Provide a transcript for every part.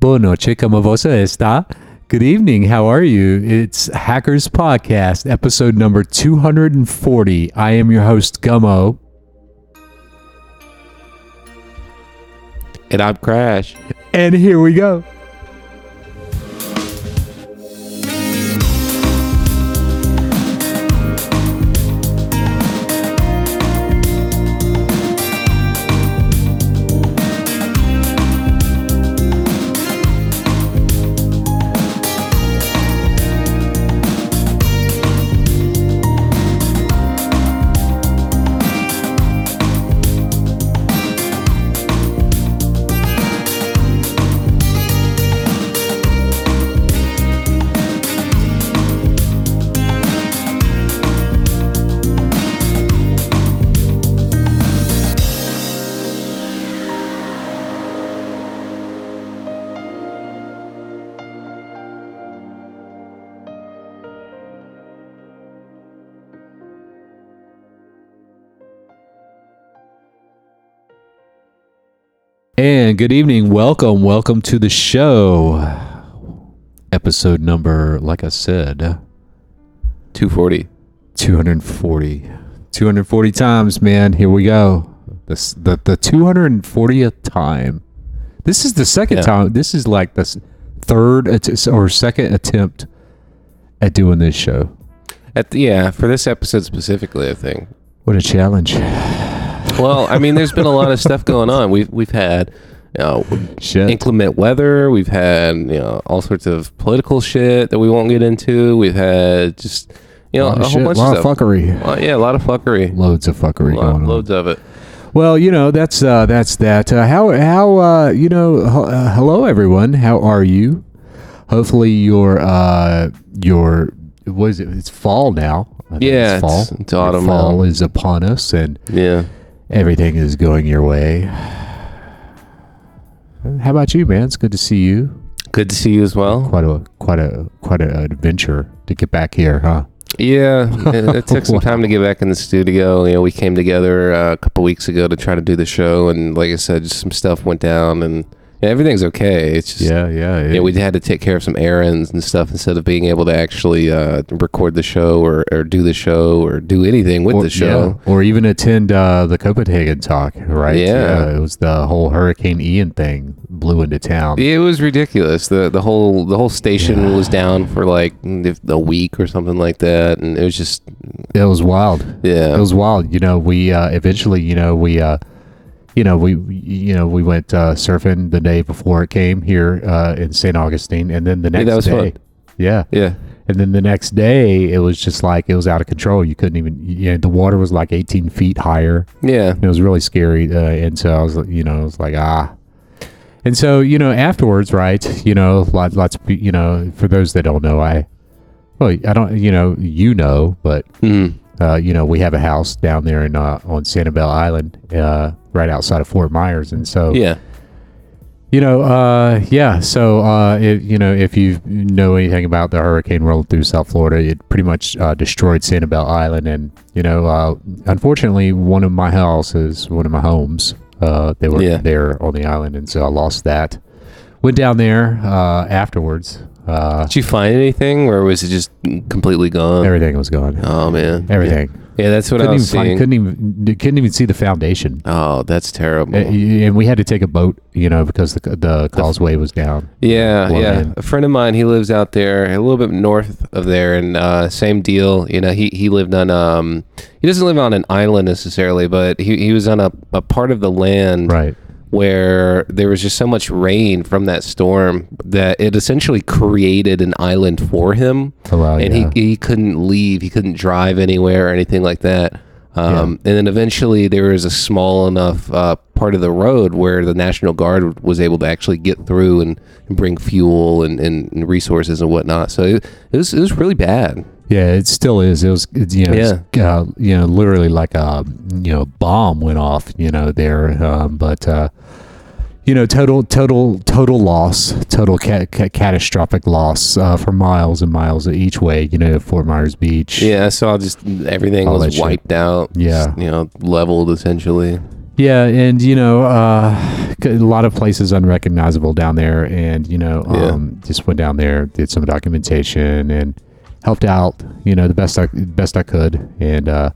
Boa noche, como você está? Good evening, how are you? It's Hackers Podcast, episode number 240. I am your host, Gummo. And I'm Crash. And here we go. And good evening. Welcome. Welcome to the show. Episode number, like I said, 240. 240. 240 times, man. Here we go. This, the, the 240th time. This is the second Yeah. time. This is like the third att- or second attempt at doing this show. At the, yeah, for this episode specifically, I think. What a challenge. Well, I mean, there's been a lot of stuff going on. We've we've had you know, Shit. inclement weather. We've had you know all sorts of political shit that we won't get into. We've had just you know lot a whole bunch lot of stuff. fuckery. Uh, yeah, a lot of fuckery. Loads of fuckery Lo- going on. loads of it. Well, you know that's uh, that's that. Uh, how how uh, you know? h- Uh, hello, everyone. How are you? Hopefully, your uh, your what is it? It's fall now. I think Yeah, it's fall. it's- it's autumn Fall now. is upon us, and Yeah. Everything is going your way. How about you, man? It's good to see you. Good to see you as well. Quite a quite a quite a adventure to get back here, huh? Yeah, it, it took some time to get back in the studio. You know, we came together uh, a couple weeks ago to try to do the show, and like I said, just some stuff went down, and yeah, everything's okay. It's just Yeah, yeah. you know, we had to take care of some errands and stuff instead of being able to actually uh, record the show or, or do the show or do anything with or, the show. yeah, or even attend uh, the Copenhagen talk, right? Yeah. it was the whole Hurricane Ian thing blew into town. It was ridiculous. the The whole the whole station Yeah. was down for like a week or something like that, and it was just It was wild. yeah. It was wild. You know, we uh, eventually, you know, we, uh, you know, we, you know, we went uh, surfing the day before it came here uh, in St. Augustine, and then the Yeah, next that was day, fun. yeah, yeah. and then the next day, it was just like it was out of control. You couldn't even, you know, the water was like 18 feet higher. Yeah. It was really scary, uh, and so I was, like, you know, I was like, ah. And so, you know, afterwards, right? You know, lots, lots you know, for those that don't know, I, well, I don't, you know, you know, but Mhm. Uh, you know, we have a house down there in uh, on Sanibel Island, uh, right outside of Fort Myers, and so Yeah. you know, uh, yeah. So uh, if, you know, if you know anything about the hurricane rolling through South Florida, it pretty much uh, destroyed Sanibel Island, and you know, uh, unfortunately, one of my houses, one of my homes, uh, they were Yeah. there on the island, and so I lost that. Went down there uh, afterwards. Uh, Did you find anything, or was it just completely gone? everything was gone. Oh man, Everything. Yeah, that's what I Couldn't was even, find, seeing. couldn't even couldn't even see the foundation. Oh, that's terrible. Uh, and we had to take a boat, you know, because the the causeway was down. yeah, Well, yeah. A friend of mine, he lives out there, a little bit north of there, and uh, same deal. You know, he he lived on um, he doesn't live on an island necessarily, but he he was on a, a part of the land Right. Where there was just so much rain from that storm that it essentially created an island for him. Oh, wow, and yeah. he, he couldn't leave. He couldn't drive anywhere or anything like that. Um, And then eventually there was a small enough uh, part of the road where the National Guard was able to actually get through and, and bring fuel and, and, and resources and whatnot. So it, it was it was really bad. Yeah, it still is. It was, it's, you know, it's, uh, you know, literally like a, you know, bomb went off, you know, there. Um, but, uh, you know, total, total, total loss, total ca- ca- catastrophic loss uh, for miles and miles each way. You know, Fort Myers Beach. Yeah, so I saw just everything All was shit. wiped out. Yeah. just, you know, leveled essentially. Yeah, and you know, uh, a lot of places unrecognizable down there, and you know, um, just went down there, did some documentation, and helped out, you know, the best I best I could, and uh,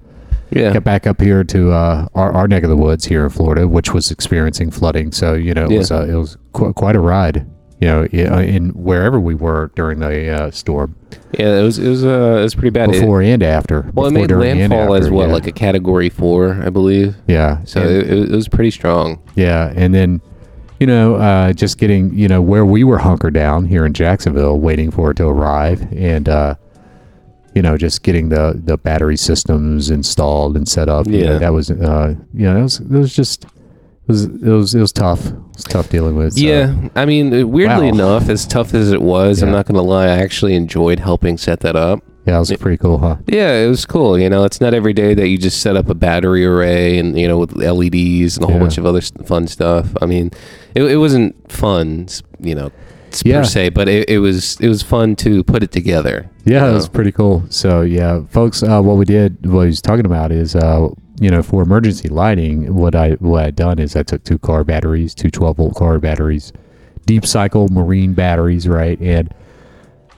Yeah. got back up here to uh, our, our neck of the woods here in Florida, which was experiencing flooding. So you know, it Yeah. was uh, it was qu- quite a ride. You know, uh, in wherever we were during the uh, storm, Yeah, it was it was uh it was pretty bad. It- before and after. well, it Before, made during, and landfall as what, yeah. like a category four, I believe. yeah. So it, it was pretty strong. Yeah, and then you know, uh, just getting you know where we were hunkered down here in Jacksonville, waiting for it to arrive, and uh, you know, just getting the the battery systems installed and set up. you know, Yeah. that was uh, you know, it was it was just it was it was it was tough. It was tough dealing with. so- Yeah, I mean, uh, weirdly Wow. enough, as tough as it was, I'm not gonna lie, I actually enjoyed helping set that up. yeah, it was pretty cool, huh? Yeah, it was cool. You know, it's not every day that you just set up a battery array and you know with LEDs and a whole Yeah. bunch of other fun stuff. I mean, it, it wasn't fun, you know, Yeah. per se, but it, it was it was fun to put it together. Yeah, you it was pretty cool. So yeah, folks, uh, what we did, what he's talking about is, uh, you know, for emergency lighting, what I what I done is I took two car batteries, two 12 volt car batteries, deep cycle marine batteries, right, and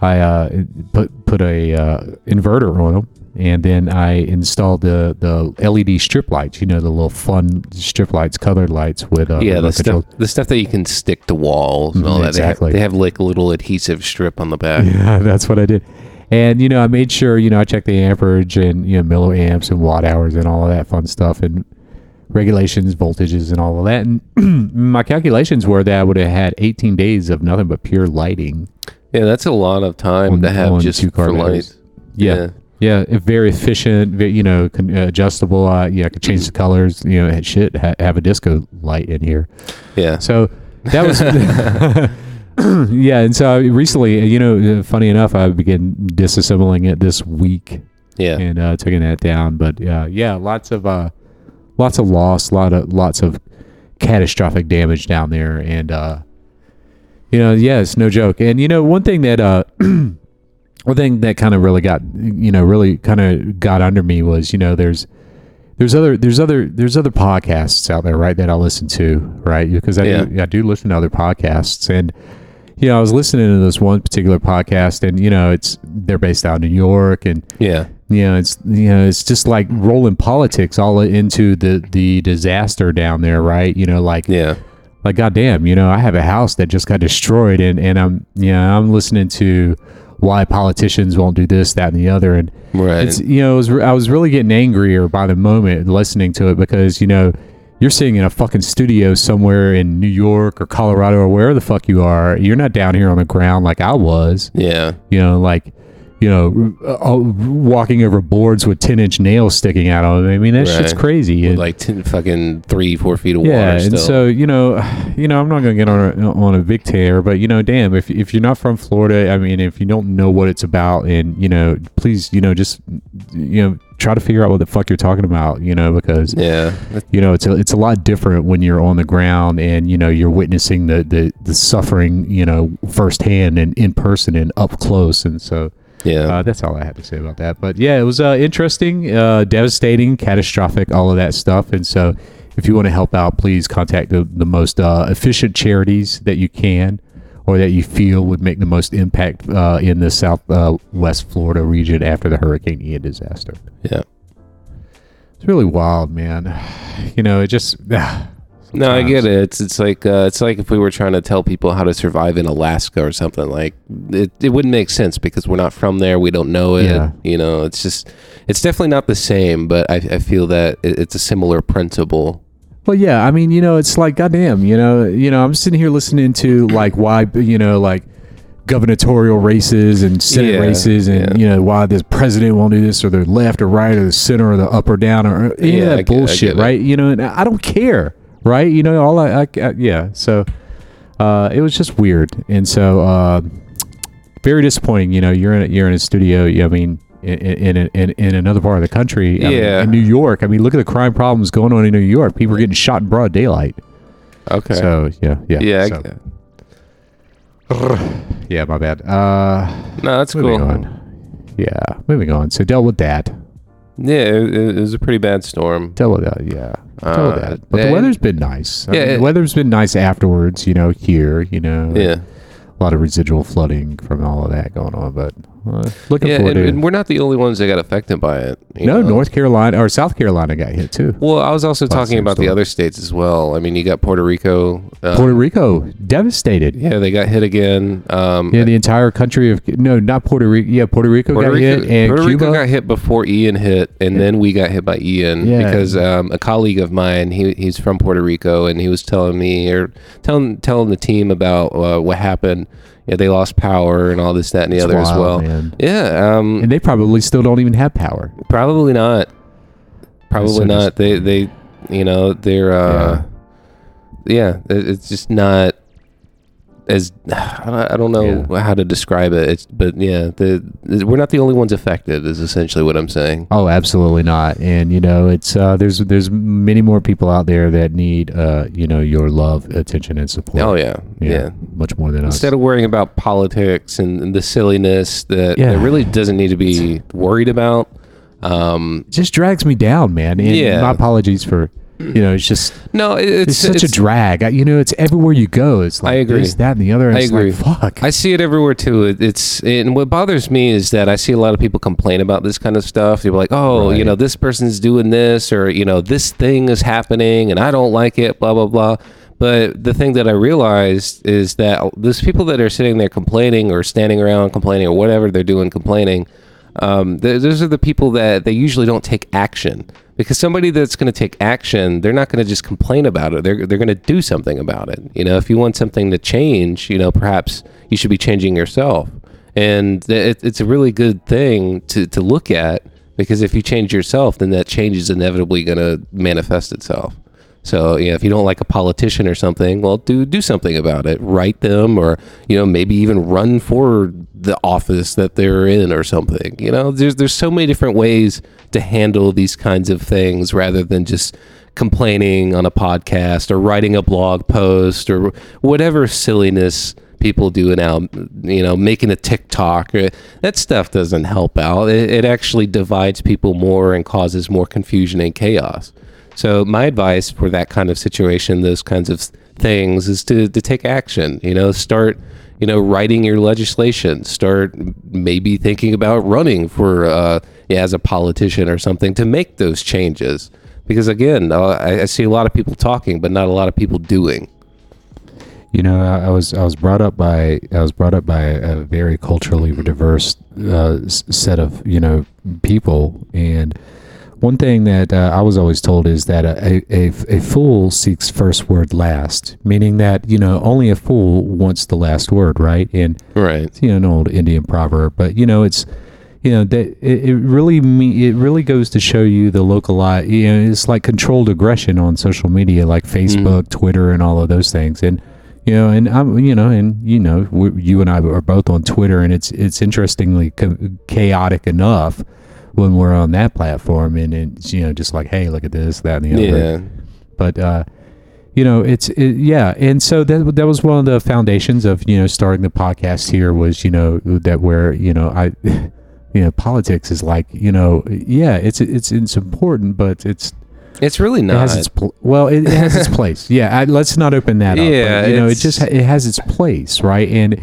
I uh, put put a uh, inverter on them, and then I installed the the LED strip lights. You know, the little fun strip lights, colored lights with uh, yeah, the stuff the stuff that you can stick to walls and all Mhm, that. They have- exactly. They have, like a little adhesive strip on the back. Yeah, that's what I did. And you know, I made sure you know I checked the amperage and you know milliamps and watt hours and all of that fun stuff and regulations, voltages, and all of that. And my calculations were that I would have had 18 days of nothing but pure lighting. Yeah, that's a lot of time On- to have just two car for lights. Yeah, yeah, very efficient. You know, uh, adjustable. Uh, yeah, I could change the colors. You know, shit, ha- have a disco light in here. yeah. So that was yeah. And so recently, you know, uh, funny enough, I began disassembling it this week Yeah. and uh, taking that down. But uh, yeah, lots of uh, lots of loss, lot of lots of catastrophic damage down there, and uh, you know, yeah, it's no joke. And you know, one thing that uh, one thing that kind of really got you know really kind of got under me was you know there's there's other there's other there's other podcasts out there right that I listen to right because I do I do listen to other podcasts and you know I was listening to this one particular podcast and you know it's they're based out in New York and Yeah. you know it's you know it's just like rolling politics all into the the disaster down there right you know like Yeah. like goddamn you know i have a house that just got destroyed and and i'm you know i'm listening to why politicians won't do this that and the other and Right. it's you know it was, i was really getting angrier by the moment listening to it because you know you're sitting in a fucking studio somewhere in new york or colorado or wherever the fuck you are you're not down here on the ground like i was yeah. you know, like, you know, uh, uh, walking over boards with 10 inch nails sticking out of them. I mean, that shit's crazy. With And- like ten, fucking three, four feet of yeah. water. Yeah, and so, you know, you know, I'm not going to get on a, on a big tear, but, you know, damn, if, if you're not from Florida, I mean, if you don't know what it's about and, you know, please, you know, just, you know, try to figure out what the fuck you're talking about, you know, because yeah. you know it's a, it's a lot different when you're on the ground and you know you're witnessing the the, the suffering you know firsthand and in person and up close and so Yeah. uh, that's all I had to say about that. But yeah, it was uh, interesting, uh, devastating, catastrophic, all of that stuff. And so, if you want to help out, please contact the, the most uh, efficient charities that you can or that you feel would make the most impact uh, in the south uh, west Florida region after the Hurricane Ian disaster. yeah. It's really wild, man. You know, it just. No, I get it. It's it's like uh, it's like if we were trying to tell people how to survive in Alaska or something. Like it, it wouldn't make sense because we're not from there. We don't know it. Yeah. You know, it's just it's definitely not the same. But I, I feel that it, it's a similar principle. Well, yeah, I mean, you know, it's like goddamn, you know, you know, I'm sitting here listening to like why, you know, like gubernatorial races and senate Yeah, races, and yeah. you know why this president won't do this or the left or right or the center or the up or down or any Yeah, of that I bullshit, get it. right? You know, and I don't care, right? You know, all I, I, I yeah. So uh, it was just weird, and so uh, very disappointing. You know, you're in a, you're in a studio. I mean. In, in, in, in another part of the country, I mean, Yeah. in New York. I mean, look at the crime problems going on in New York. People are getting shot in broad daylight. Okay. So yeah, yeah, yeah. I so- yeah. My bad. Uh, no, that's cool. on. Yeah, moving on. So dealt with that. Yeah, it, it was a pretty bad storm. Tell that, yeah. Tell Uh, that. But the weather's been nice. I Yeah, mean, it- the weather's been nice afterwards. You know, here. You know, Yeah, a lot of residual flooding from all of that going on. But uh, looking yeah, forward and, to. and we're not the only ones that got affected by it. you no, know? North Carolina or South Carolina got hit too. Well, I was also talking about the story. other states as well. I mean, you got Puerto Rico. Uh, Puerto Rico devastated. yeah, they got hit again. Um, Yeah, the entire country of no, not Puerto Rico. Yeah, Puerto Rico Puerto got Rico, hit, and Puerto Cuba. Rico got hit before Ian hit, and then we got hit by Ian Yeah. because um, a colleague of mine, he, he's from Puerto Rico, and he was telling me or telling telling the team about uh, what happened. Yeah, they lost power and all this, that, and the It's other as wild, well. man. Yeah, um, and they probably still don't even have power. probably not. Probably not. They they you know they're uh, yeah. it- it's just not as I don't, know how to describe it. It's but yeah, the we're not the only ones affected. Is essentially what I'm saying. Oh, absolutely not. And you know, it's uh, there's there's many more people out there that need uh, you know your love, attention, and support. Oh yeah, yeah. much more than us. Instead of worrying about politics and, and the silliness that, Yeah. that really doesn't need to be worried about. Um, it just drags me down, man. And Yeah. my apologies for you know, it's just no, it's, it's, such a drag. I- You know, it's everywhere you go. It's like I agree. this, that, and the other. And I it's agree. Like, fuck. I see it everywhere too. It, it's and what bothers me is that I see a lot of people complain about this kind of stuff. They're like, "Oh, you know, this person's doing this, or you know, this thing is happening, and I don't like it." Blah blah blah. But the thing that I realized is that those people that are sitting there complaining or standing around complaining or whatever they're doing complaining, um, th- those are the people that they usually don't take action. Because somebody that's going to take action, they're not going to just complain about it. They're, they're going to do something about it. You know, if you want something to change, you know, perhaps you should be changing yourself. And it, it's a really good thing to, to look at because if you change yourself, then that change is inevitably going to manifest itself. So, you know, if you don't like a politician or something, well, do do something about it. Write them, or you know, maybe even run for the office that they're in, or something. You know, there's there's so many different ways to handle these kinds of things rather than just complaining on a podcast or writing a blog post or whatever silliness people do now. You know, making a TikTok or that stuff doesn't help out. It, it actually divides people more and causes more confusion and chaos. So my advice for that kind of situation, those kinds of things, is to to take action. You know, start you know writing your legislation. Start maybe thinking about running for uh, as a politician or something to make those changes. Because again, uh, I, I see a lot of people talking, but not a lot of people doing. You know, I, I was I was brought up by I was brought up by a very culturally diverse uh, set of you know people, and one thing that uh, I was always told is that a, a a fool seeks first word last, meaning that you know only a fool wants the last word, right? And Right. it's, you know an old Indian proverb, but you know it's you know that it, it really me it really goes to show you the local you know it's like controlled aggression on social media like Facebook, Twitter, and all of those things, and you know and I'm you know and you know we, you and I are both on Twitter, and it's it's interestingly cha- chaotic enough when we're on that platform, and it's you know just like hey look at this that and the other Yeah. but uh you know it's it, yeah and so that that was one of the foundations of you know starting the podcast here was you know that where you know i you know politics is like you know yeah it's it's it's important but it's It's really it not. has its pl- well it, it has its place yeah I, let's not open that up Yeah, but, you know it just it has its place right and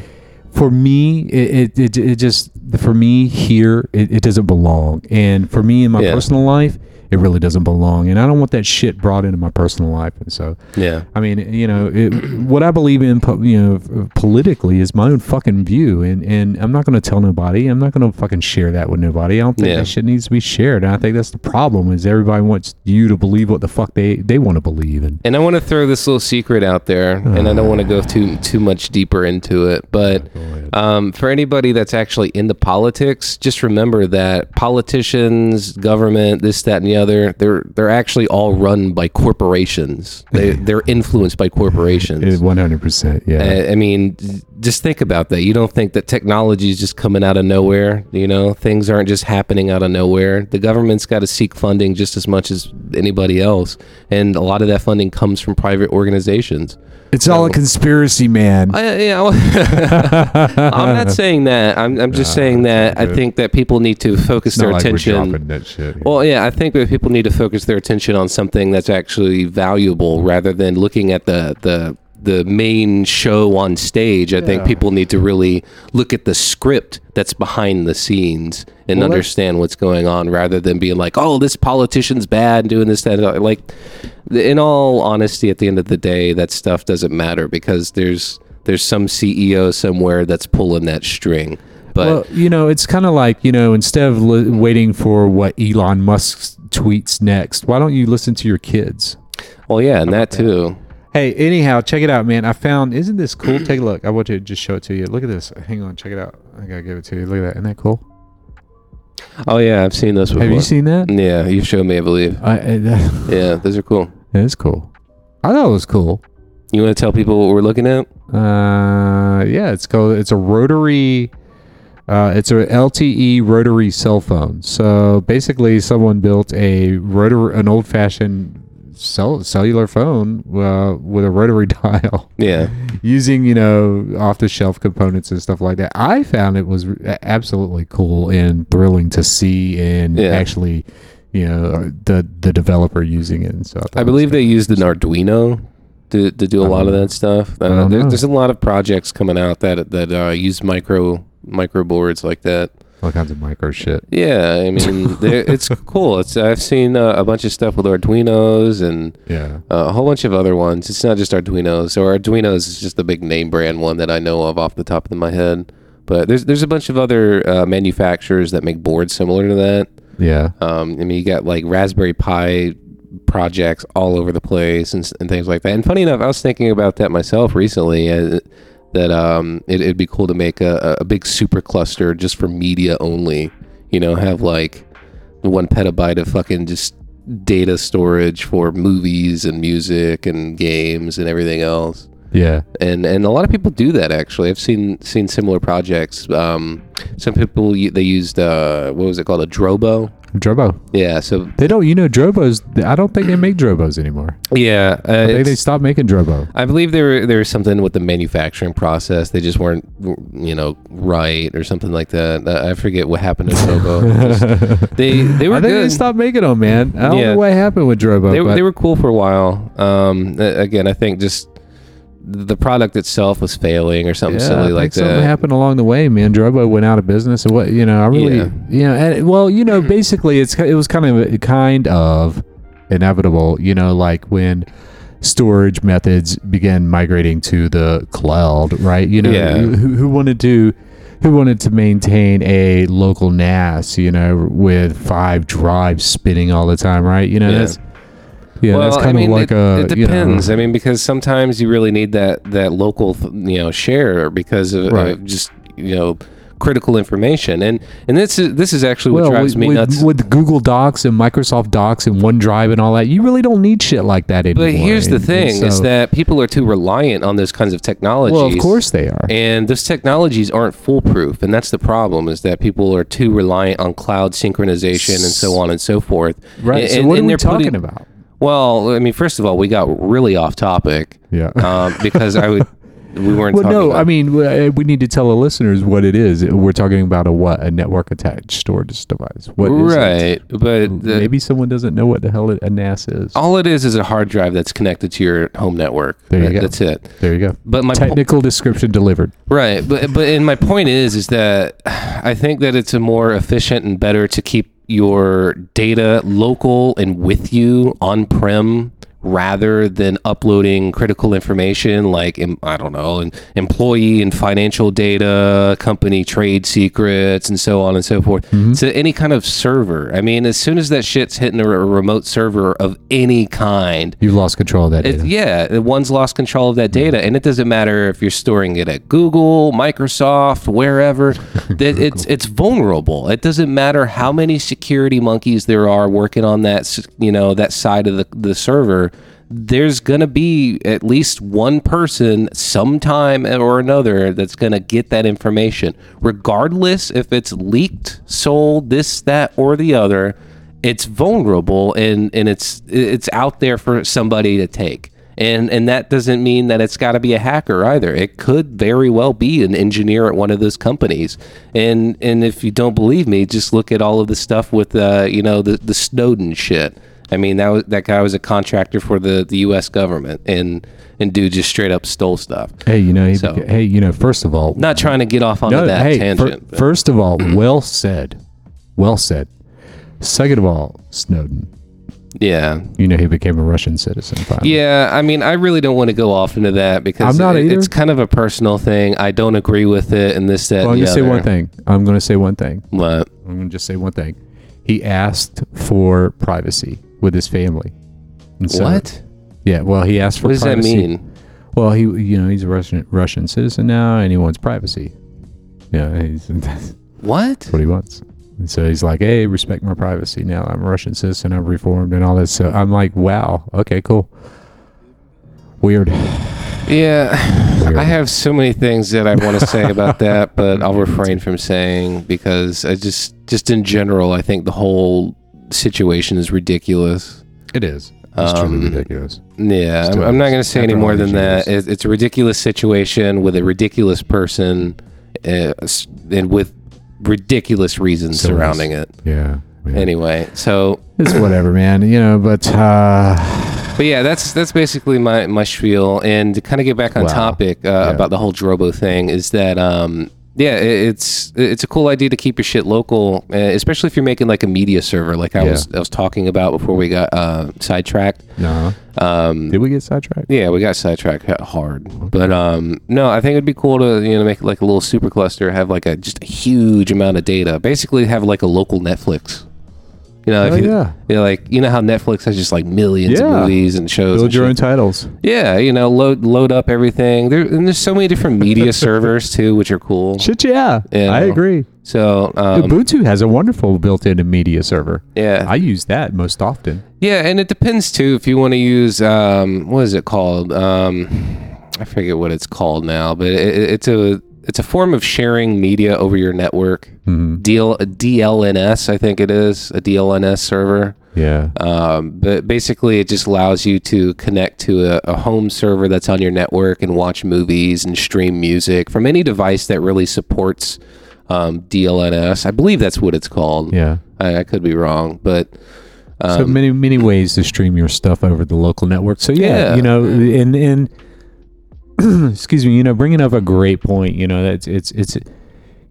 for me it it, it, just for me here it, it doesn't belong and for me in my Yeah. personal life it really doesn't belong and i don't want that shit brought into my personal life and so yeah. I mean, you know, it, what I believe in, you know, politically is my own fucking view, and and I'm not going to tell nobody. I'm not going to fucking share that with nobody. I don't think Yeah. that shit needs to be shared. And I think that's the problem is everybody wants you to believe what the fuck they they want to believe, and And I want to throw this little secret out there, and I don't want to go too too much deeper into it. But um, for anybody that's actually into politics, just remember that politicians, government, this, that, and the other, they're they're actually all run by corporations. They they're influenced by corporations. One hundred percent, yeah. I I mean, just think about that. You don't think that technology is just coming out of nowhere. You know, things aren't just happening out of nowhere. The government's got to seek funding just as much as anybody else, and a lot of that funding comes from private organizations. It's all a conspiracy, man. I, uh, yeah, well, I'm not saying that. I'm, I'm just saying that I think that people need to focus their Not like we're attention. that shit. Well, yeah, I think that people need to focus their attention on something that's actually valuable rather than looking at the the the main show on stage. I think people need to really look at the script that's behind the scenes and Well, understand what's going on rather than being like, "Oh, this politician's bad doing this that." Like in all honesty at the end of the day, that stuff doesn't matter because there's there's some CEO somewhere that's pulling that string. But well, you know, it's kind of like you know, instead of li- waiting for what Elon Musk tweets next, why don't you listen to your kids? well, yeah, and that too. Hey, anyhow, check it out, man. I found. Isn't this cool? Take a look. I want to just show it to you. Look at this. Hang on, check it out. I gotta give it to you. Look at that. Isn't that cool? Oh yeah, I've seen those before. Have you seen that? Yeah, you showed me, I believe. I, I, Yeah, those are cool. it's cool. I thought it was cool. You want to tell people what we're looking at? Uh, yeah, it's called. It's a rotary. Uh, it's a LTE rotary cell phone. So basically, someone built a rotary, an old-fashioned cell, cellular phone uh, with a rotary dial, Yeah. using you know off-the-shelf components and stuff like that. I found it was absolutely cool and thrilling to see, and Yeah. actually, you know, the the developer using it and stuff. I believe they used an Arduino to, to do a lot of that stuff. Uh, there, there's a lot of projects coming out that that uh, use micro micro boards like that. All kinds of micro shit. Yeah, I mean, it's cool. It's I've seen uh, a bunch of stuff with Arduinos and Yeah. uh, a whole bunch of other ones. It's not just Arduinos. So Arduinos is just the big name brand one that I know of off the top of my head. But there's there's a bunch of other uh, manufacturers that make boards similar to that. Yeah. Um, I mean, you got like Raspberry Pi projects all over the place and, and things like that. And funny enough, I was thinking about that myself recently. Uh, that um, it, it'd be cool to make a, a big super cluster just for media only. You know, have like one petabyte of fucking just data storage for movies and music and games and everything else Yeah. and and a lot of people do that actually. I've seen seen similar projects. Um, some people they used uh, what was it called a Drobo? Drobo. Yeah, so They don't, you know, Drobos. I don't think they make Drobos anymore. yeah, uh, I think they it's- stopped making Drobo. I believe there there was something with the manufacturing process. They just weren't you know right or something like that. Uh, I forget what happened to Drobo. Just- they they were I think good. they stopped making them, man. I don't Yeah. know what happened with Drobo. they, but they were cool for a while. Um, again, I think just the product itself was failing or something yeah, silly like something that. Something happened along the way, man. Drobo went out of business, and what you know, I really, Yeah. you know, and, well, you know, basically, it's it was kind of kind of inevitable, you know, like when storage methods began migrating to the cloud, right? You know, Yeah. who, who wanted to who wanted to maintain a local NAS, you know, with five drives spinning all the time, right? You know, Yeah. that's yeah, that's kind of like it, a it you know- depends. I mean, because sometimes you really need that that local, you know, share because of, Right. of just you know critical information. And and this is this is actually what drives with, me nuts. with Google Docs and Microsoft Docs and OneDrive and all that, you really don't need shit like that anymore. but here's the And- thing: is that people are too reliant on those kinds of technologies. well, of course they are. And those technologies aren't foolproof, and that's the problem: is that people are too reliant on cloud synchronization and so on and so forth. right. And, so and- what are and we talking putting- about? Well, I mean, first of all, we got really off topic Yeah. um, because I would we weren't. well, no, about, I mean, uh, we need to tell the listeners what it is. We're talking about a what? A network attached storage device. What right, but the, Maybe someone doesn't know what the hell a NAS is. all it is is a hard drive that's connected to your home network. There you That- go. That's it. There you go. But my po- Technical description delivered. right, but but and my point is is that I think that it's a more efficient and better to keep your data local and with you on prem rather than uploading critical information like I don't know, and employee and financial data, company trade secrets, and so on and so forth Mm-hmm. to any kind of server. I mean, as soon as that shit's hitting a, remote server of any kind, You've lost control of that it, data. yeah, one's lost control of that data, and it doesn't matter if you're storing it at Google, Microsoft, wherever. that it's it's vulnerable. It doesn't matter how many security monkeys there are working on that, you know, that side of the the server. There's going to be at least one person sometime or another that's going to get that information. Regardless if it's leaked sold this that or the other it's vulnerable and and it's it's out there for somebody to take. And and that doesn't mean that it's got to be a hacker either. It could very well be an engineer at one of those companies. And and if you don't believe me just look at all of the stuff with uh you know the the Snowden shit I mean that was, that guy was a contractor for the the US government and and dude just straight up stole stuff hey you know so, hey you know first of all not trying to get off on no, that hey, tangent for, first of all well said well said second of all Snowden yeah. You know, he became a Russian citizen. Finally. Yeah, I mean, I really don't want to go off into that because I'm not it, it's kind of a personal thing. I don't agree with it, and this, that. Well, I'm to say one thing. I'm going to say one thing. What? I'm going to just say one thing. He asked for privacy with his family. So, what? Yeah. Well, he asked for. What does privacy. that mean? Well, he, you know, he's a Russian Russian citizen now, and he wants privacy. Yeah. He's, what? That's what he wants. And so he's like, hey, respect my privacy. Now I'm a Russian citizen. I'm reformed and all this. So I'm like, wow. Okay, cool. Weird. Yeah. Weird. I have so many things that I want to say about that, but I'll refrain from saying because I just, just in general, I think the whole situation is ridiculous. It is. It's um, truly ridiculous. Yeah, I'm, I'm, not going to say any more than that. It, it's a ridiculous situation with a ridiculous person, uh, and with ridiculous reasons so surrounding it. Yeah, yeah. Anyway, so it's whatever, man. You know, but uh but yeah, that's that's basically my my spiel. And to kind of get back on wow. topic uh, yeah. about the whole Drobo thing is that um yeah, it's it's a cool idea to keep your shit local, uh, especially if you're making like a media server, like I yeah. was I was talking about before we got uh, sidetracked. Uh-huh. Um, Did we get sidetracked? Yeah, we got sidetracked hard. Okay. But um, no, I think it'd be cool to you know make like a little super cluster, have like a just a huge amount of data, basically have like a local Netflix. You know, if you, yeah. you know, like you know how Netflix has just like millions yeah. of movies and shows. Build and your shit. own titles. Yeah, you know, load load up everything. There and there's so many different media servers too, which are cool. Shit, yeah? I agree. So um, Ubuntu has a wonderful built-in media server. Yeah, I use that most often. Yeah, and it depends too if you want to use um, what is it called? Um, I forget what it's called now, but it, it's a it's a form of sharing media over your network. Mm-hmm. DL, DLNS, I think it is a DLNS server. Yeah. Um, but basically, it just allows you to connect to a, a, home server that's on your network and watch movies and stream music from any device that really supports um, DLNS. I believe that's what it's called. Yeah. I, I could be wrong, but. Um, so many many ways to stream your stuff over the local network. So yeah, yeah. you know, and and excuse me, you know, bringing up a great point. You know, that's it's it's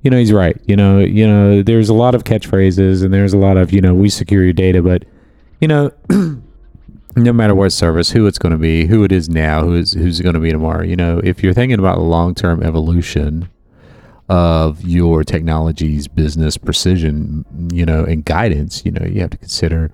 you know he's right. You know, you know, there's a lot of catchphrases and there's a lot of you know we secure your data, but you know. no matter what service, who it's going to be, who it is now, who is who's going to be tomorrow. You know, if you're thinking about long term evolution of your technology's business precision, you know, and guidance, you know, you have to consider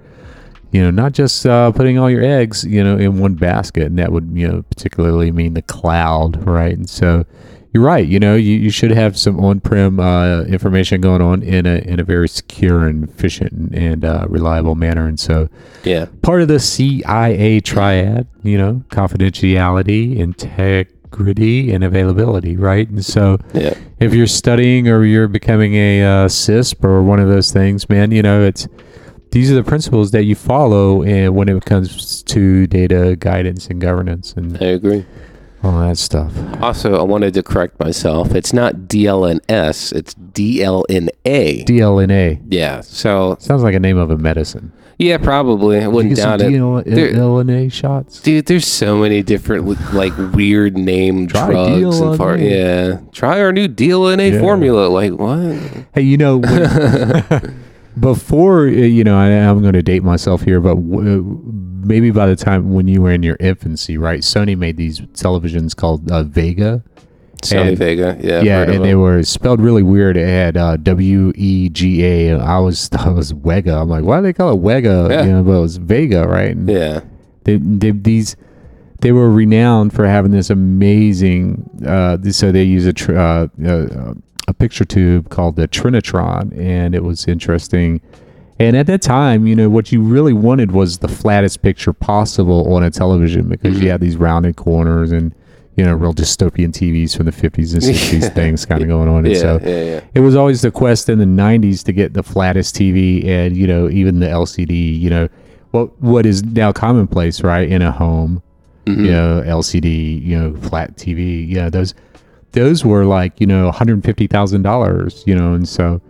you know, not just uh, putting all your eggs, you know, in one basket, and that would, you know, particularly mean the cloud, right? And so, you're right. You know, you, you should have some on-prem uh, information going on in a in a very secure and efficient and, and uh, reliable manner. And so, yeah, part of the CIA triad, you know, confidentiality, integrity, and availability, right? And so, yeah. if you're studying or you're becoming a uh, CISSP or one of those things, man, you know, it's these are the principles that you follow and when it comes to data guidance and governance and I agree. All that stuff. Also, I wanted to correct myself. It's not DLNS, it's DLNA. DLNA. Yeah. So sounds like a name of a medicine. Yeah, probably. I wouldn't doubt it. DLNA shots. Dude, there's so many different like weird name Try drugs DLNA. and far yeah. Try our new DLNA yeah. formula. Like what? Hey, you know when, before uh, you know, I, am going to date myself here, but w- maybe by the time when you were in your infancy, right? Sony made these televisions called uh, Vega. Sony and, Vega, yeah, yeah, and they were spelled really weird. It had uh, W E G A. I was I was Wega. I'm like, why do they call it Wega? Yeah. You know, but it was Vega, right? And yeah, they, they these they were renowned for having this amazing. Uh, so they use a tr- uh, uh, a picture tube called the Trinitron, and it was interesting. And at that time, you know, what you really wanted was the flattest picture possible on a television because mm-hmm. you had these rounded corners and you know, real dystopian TVs from the 50s and 60s yeah. things kind of going on. And yeah, so yeah, yeah. it was always the quest in the 90s to get the flattest TV and, you know, even the LCD, you know, what what is now commonplace, right, in a home, mm-hmm. you know, LCD, you know, flat TV, yeah, those those were like, you know, $150,000, you know, and so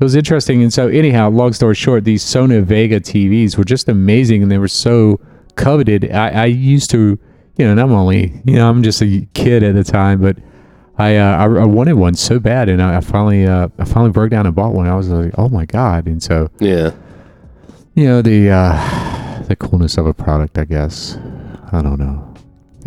it was interesting. And so anyhow, long story short, these Sony Vega TVs were just amazing and they were so coveted. I, I used to you know, and I'm only, you know, I'm just a kid at the time, but I, uh, I, I, wanted one so bad, and I, finally, uh, I finally broke down and bought one. I was like, oh my god! And so, yeah, you know, the, uh, the coolness of a product, I guess. I don't know.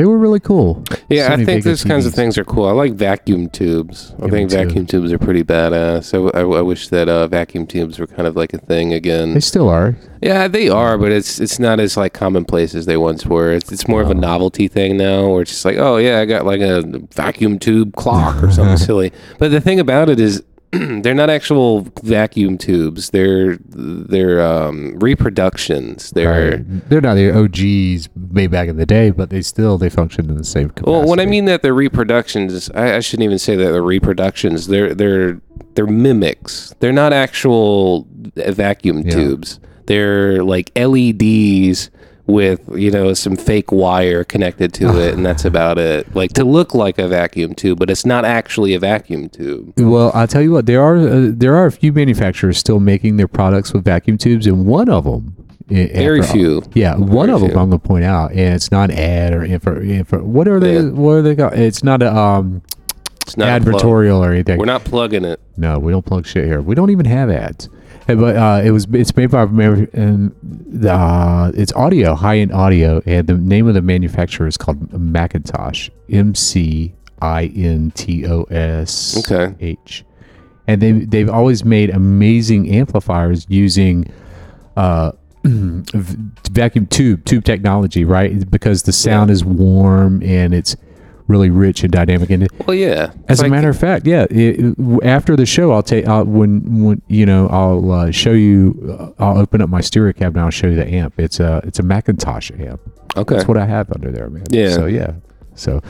They were really cool. Yeah, I think those TVs. kinds of things are cool. I like vacuum tubes. I think vacuum tubes are pretty badass. I, I, I wish that uh, vacuum tubes were kind of like a thing again. They still are. Yeah, they are, but it's it's not as like commonplace as they once were. It's it's more of a novelty thing now, where it's just like, oh yeah, I got like a vacuum tube clock or something silly. But the thing about it is, they're not actual vacuum tubes. They're they're um, reproductions. They're right. they're not the OGs made back in the day, but they still they function in the same capacity. Well, when I mean that they're reproductions, I, I shouldn't even say that they're reproductions. They're they're they're mimics. They're not actual vacuum yeah. tubes. They're like LEDs with you know some fake wire connected to it and that's about it. Like to look like a vacuum tube but it's not actually a vacuum tube. Well i'll tell you what there are uh, there are a few manufacturers still making their products with vacuum tubes and one of them very few. yeah one very of them i'm gonna point out and it's not ad or info, info what are they yeah. what are they called? It's not a um it's not advertorial or anything. We're not plugging it. No we don't plug shit here. We don't even have ads but uh, it was it's made by and uh, it's audio high end audio, and the name of the manufacturer is called McIntosh. M C I N T O S H. And they they've always made amazing amplifiers using uh, vacuum tube tube technology, right? Because the sound yeah. is warm and it's really rich and dynamic. And well, yeah. As a matter of fact, yeah. It, after the show, I'll take when when you know I'll uh, show you. Uh, I'll open up my stereo cabinet. and I'll show you the amp. It's a it's a McIntosh amp. Okay, that's what I have under there, man. Yeah. So yeah. So,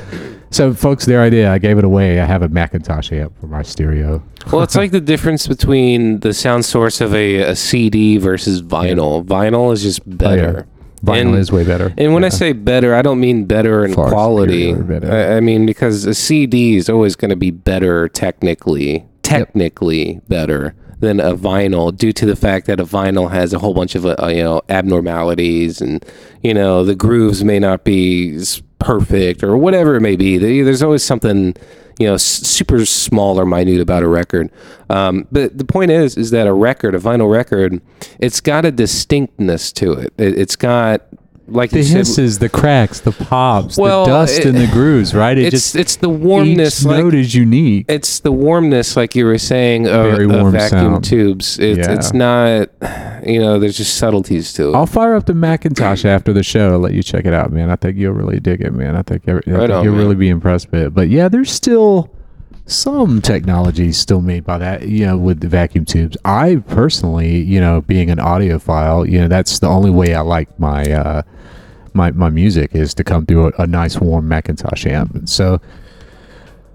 so folks, their idea. I gave it away. I have a McIntosh amp for my stereo. well, it's like the difference between the sound source of a, a CD versus vinyl. Yeah. Vinyl is just better. Vinyl and, is way better. And when yeah. I say better, I don't mean better in Far quality. Better. I, I, mean because a CD is always going to be better technically, technically yep. better than a vinyl due to the fact that a vinyl has a whole bunch of uh, you know abnormalities and you know the grooves may not be perfect or whatever it may be. There's always something you know super small or minute about a record. Um, but the point is, is that a record, a vinyl record, it's got a distinctness to it. it has got like the hisses, the cracks, the pops, well, the dust it, and the grooves, right? It it's just it's the warmness. Each like, note is unique. It's the warmness, like you were saying, of, of vacuum sound. tubes. It's, yeah. it's not, you know, there's just subtleties to it. I'll fire up the McIntosh after the show. I'll let you check it out, man. I think you'll really dig it, man. I think, I, I think on, you'll man. really be impressed with it. But yeah, there's still some technology still made by that, you know, with the vacuum tubes. I personally, you know, being an audiophile, you know, that's the only way I like my uh, my my music is to come through a, a nice warm McIntosh amp. And so,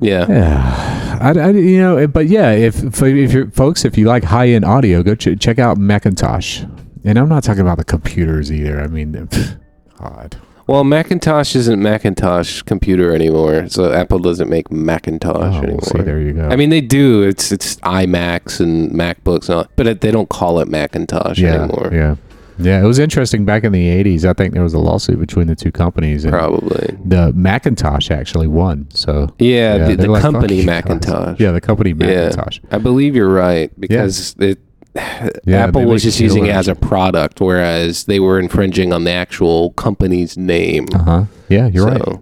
yeah, yeah, I, I, you know, but yeah, if if you're folks, if you like high end audio, go ch- check out McIntosh. And I'm not talking about the computers either. I mean, God. Well, Macintosh isn't Macintosh computer anymore, so Apple doesn't make Macintosh oh, anymore. See, there you go. I mean, they do. It's it's iMacs and MacBooks, and all, but it, they don't call it Macintosh yeah, anymore. Yeah. Yeah, it was interesting back in the 80s. I think there was a lawsuit between the two companies. Probably. The McIntosh actually won. So Yeah, yeah the, the like, company McIntosh. Yeah, the company McIntosh. Yeah, I believe you're right because yeah. it yeah, Apple was just using it as a product, whereas they were infringing on the actual company's name. Uh huh. Yeah, you're so right.